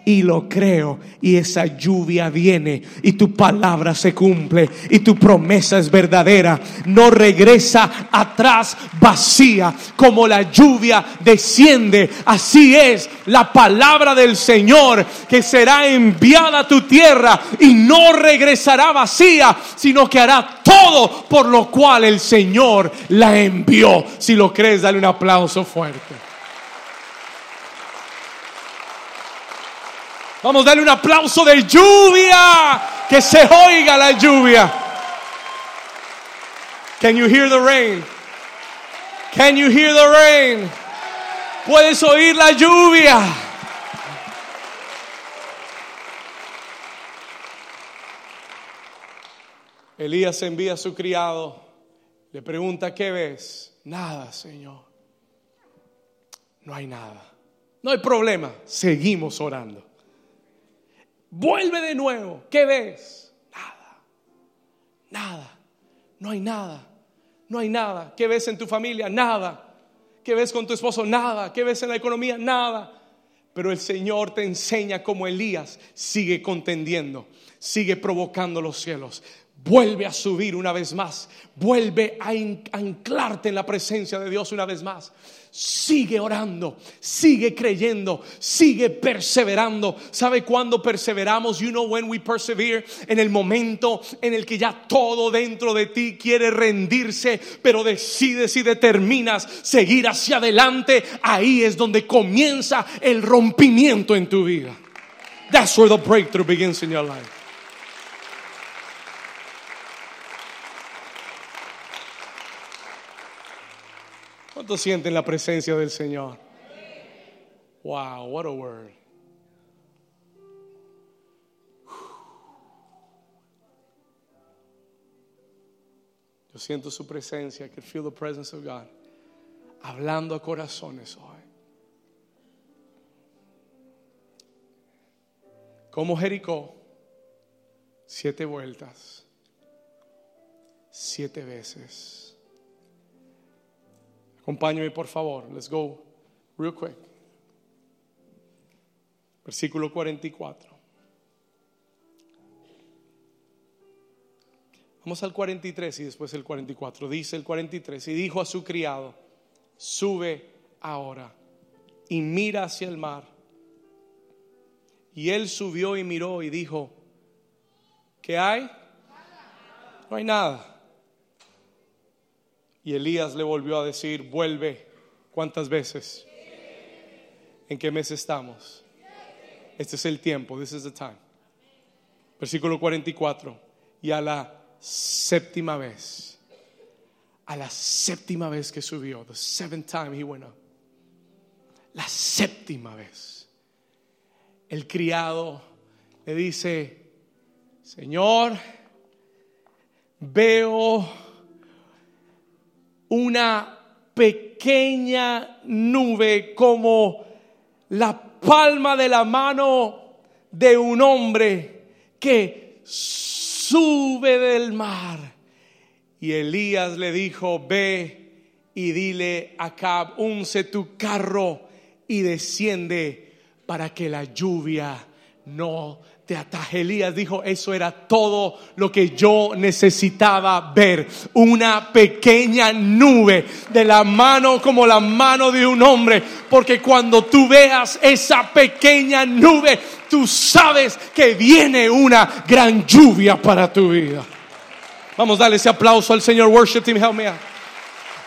y lo creo. Y esa lluvia viene y tu palabra se cumple y tu promesa es verdadera. No regresa atrás vacía como la lluvia desciende. Así es la palabra del Señor que será enviada a tu tierra y no regresará vacía, sino que hará todo por lo cual el Señor la envió. Si lo crees, dale un aplauso fuerte. Vamos a darle un aplauso de lluvia. Que se oiga la lluvia. Can you hear the rain? Can you hear the rain? Puedes oír la lluvia. Elías envía a su criado, le pregunta, ¿qué ves? Nada, Señor. No hay nada. No hay problema. Seguimos orando. Vuelve de nuevo. ¿Qué ves? Nada. Nada. No hay nada. No hay nada. ¿Qué ves en tu familia? Nada. ¿Qué ves con tu esposo? Nada. ¿Qué ves en la economía? Nada. Pero el Señor te enseña como Elías sigue contendiendo, sigue provocando los cielos. Vuelve a subir una vez más. Vuelve a anclarte en la presencia de Dios una vez más. Sigue orando, sigue creyendo, sigue perseverando. ¿Sabe cuándo perseveramos? You know when we persevere. En el momento en el que ya todo dentro de ti quiere rendirse, pero decides y determinas seguir hacia adelante. Ahí es donde comienza el rompimiento en tu vida. That's where the breakthrough begins in your life. ¿Cuántos sienten la presencia del Señor? Wow, what a word. Yo siento su presencia. I can feel the presence of God. Hablando a corazones hoy. Como Jericó, siete vueltas, siete veces. Acompáñame por favor. Let's go real quick. Versículo 44. Vamos al 43 y después el 44. Dice el 43 y dijo a su criado, sube ahora y mira hacia el mar. Y él subió y miró y dijo, ¿qué hay? No hay nada. Y Elías le volvió a decir, vuelve. ¿Cuántas veces? ¿En qué mes estamos? Este es el tiempo, this is the time. Versículo 44. Y a la séptima vez, a la séptima vez que subió, the seventh time he went up. La séptima vez, el criado le dice, Señor, veo una pequeña nube como la palma de la mano de un hombre que sube del mar. Y Elías le dijo, ve y dile a Cab, unce tu carro y desciende para que la lluvia no te ataje. Elías dijo, eso era todo lo que yo necesitaba ver. Una pequeña nube de la mano como la mano de un hombre. Porque cuando tú veas esa pequeña nube, tú sabes que viene una gran lluvia para tu vida. Vamos a darle ese aplauso al Señor. Worship Team, help me out.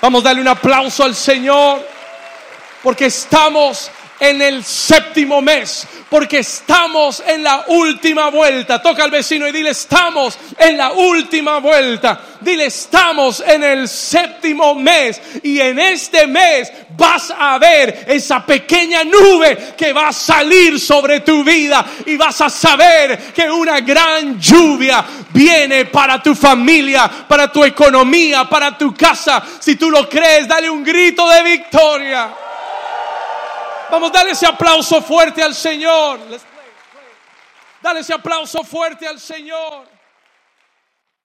Vamos a darle un aplauso al Señor. Porque estamos en el séptimo mes, porque estamos en la última vuelta. Toca al vecino y dile, estamos en la última vuelta. Dile, estamos en el séptimo mes y en este mes vas a ver esa pequeña nube que va a salir sobre tu vida y vas a saber que una gran lluvia viene para tu familia, para tu economía, para tu casa. Si tú lo crees, dale un grito de victoria. Vamos, dale ese aplauso fuerte al Señor. Dale ese aplauso fuerte al Señor.